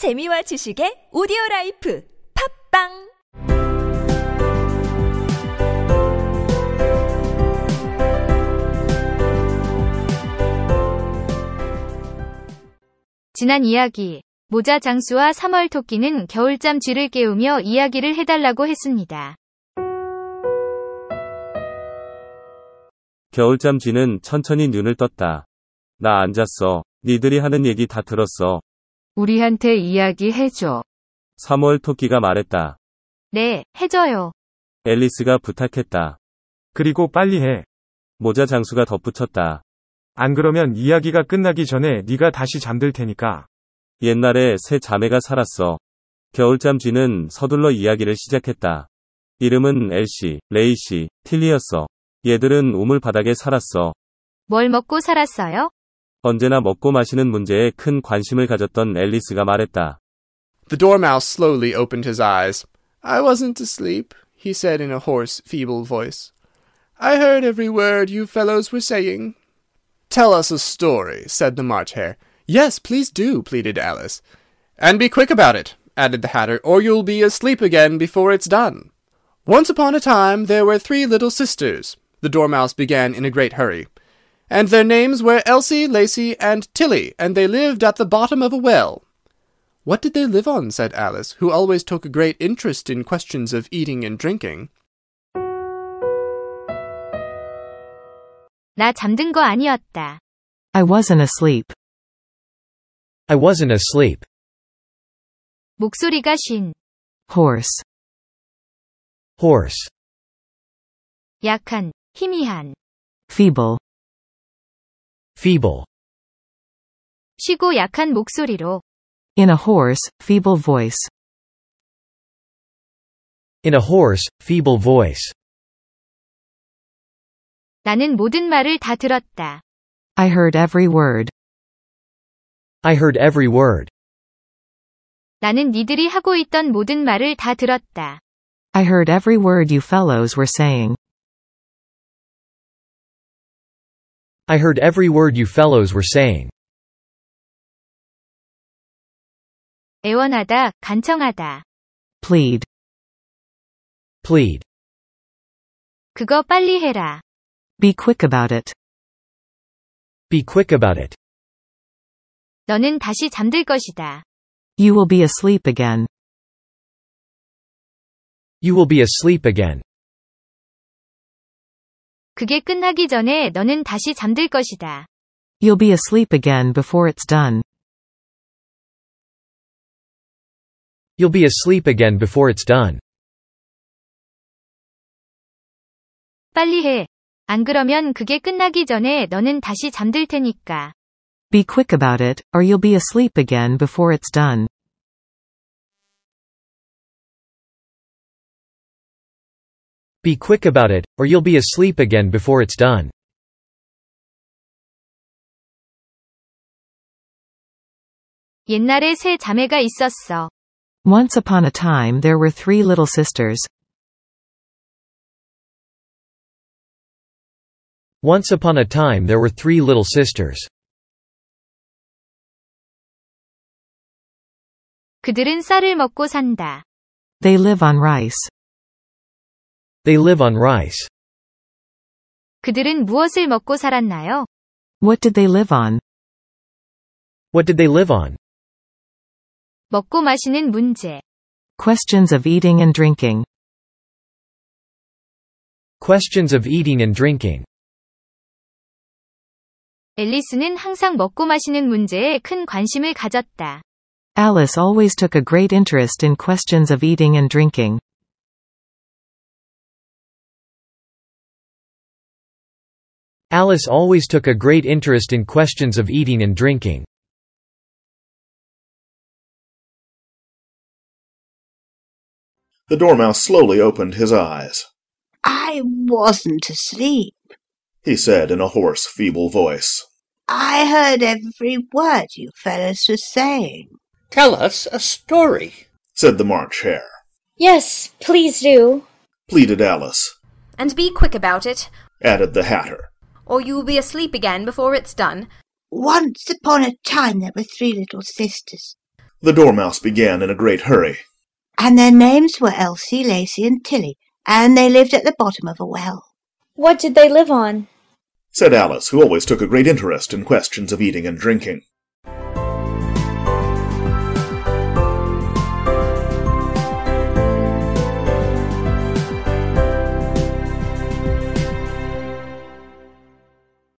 재미와 지식의 오디오 라이프 팝빵 지난 이야기. 모자 장수와 3월 토끼는 겨울잠 쥐를 깨우며 이야기를 해달라고 했습니다. 겨울잠 쥐는 천천히 눈을 떴다. 나 앉았어. 니들이 하는 얘기 다 들었어. 우리한테 이야기 해줘. 3월 토끼가 말했다. 네, 해줘요. 앨리스가 부탁했다. 그리고 빨리 해. 모자 장수가 덧붙였다. 안 그러면 이야기가 끝나기 전에 네가 다시 잠들 테니까. 옛날에 새 자매가 살았어. 겨울잠 쥐는 서둘러 이야기를 시작했다. 이름은 엘시, 레이시, 틸리였어. 얘들은 우물 바닥에 살았어. 뭘 먹고 살았어요? 언제나 먹고 마시는 문제에 큰 관심을 가졌던 앨리스가 말했다. The Dormouse slowly opened his eyes. I wasn't asleep, he said in a hoarse, feeble voice. I heard every word you fellows were saying. Tell us a story, said the March Hare. Yes, please do, pleaded Alice. And be quick about it, added the Hatter, or you'll be asleep again before it's done. Once upon a time there were three little sisters, the Dormouse began in a great hurry. and their names were Elsie, Lacie, and Tillie, and they lived at the bottom of a well. What did they live on? said Alice, who always took a great interest in questions of eating and drinking. 나 잠든 거 아니었다. I wasn't asleep. I wasn't asleep. 목소리가 쉰. Hoarse. Hoarse. 약한, 희미한. Feeble Feeble. 쉬고 약한 목소리로, In a hoarse, feeble voice. In a hoarse, feeble voice. 나는 모든 말을 다 들었다. I heard every word. I heard every word. 나는 니들이 하고 있던 모든 말을 다 들었다. I heard every word you fellows were saying. I heard every word you fellows were saying. 애원하다, 간청하다. Plead. Plead. 그거 빨리 해라. Be quick about it. Be quick about it. 너는 다시 잠들 것이다. You will be asleep again. You will be asleep again. 그게 끝나기 전에 너는 다시 잠들 것이다. You'll be asleep again before it's done. You'll be asleep again before it's done. 빨리 해. 안 그러면 그게 끝나기 전에 너는 다시 잠들 테니까. Be quick about it, or you'll be asleep again before it's done. Be quick about it, or you'll be asleep again before it's done. 옛날에 세 자매가 있었어. Once upon a time there were three little sisters. Once upon a time there were three little sisters. 그들은 쌀을 먹고 산다. They live on rice. They live on rice. 그들은 무엇을 먹고 살았나요? What did they live on? What did they live on? 먹고 마시는 문제. Questions of eating and drinking. Questions of eating and drinking. 앨리스는 항상 먹고 마시는 문제에 큰 관심을 가졌다. Alice always took a great interest in questions of eating and drinking. Alice always took a great interest in questions of eating and drinking. The Dormouse slowly opened his eyes. I wasn't asleep. He said in a hoarse, feeble voice. I heard every word you fellows were saying. Tell us a story. Said the March Hare. Yes, please do. Pleaded Alice. And be quick about it, Added the Hatter. Or you will be asleep again before it's done. Once upon a time there were three little sisters. The Dormouse began in a great hurry. And their names were Elsie, Lacie, and Tillie, and they lived at the bottom of a well. What did they live on? said Alice, who always took a great interest in questions of eating and drinking.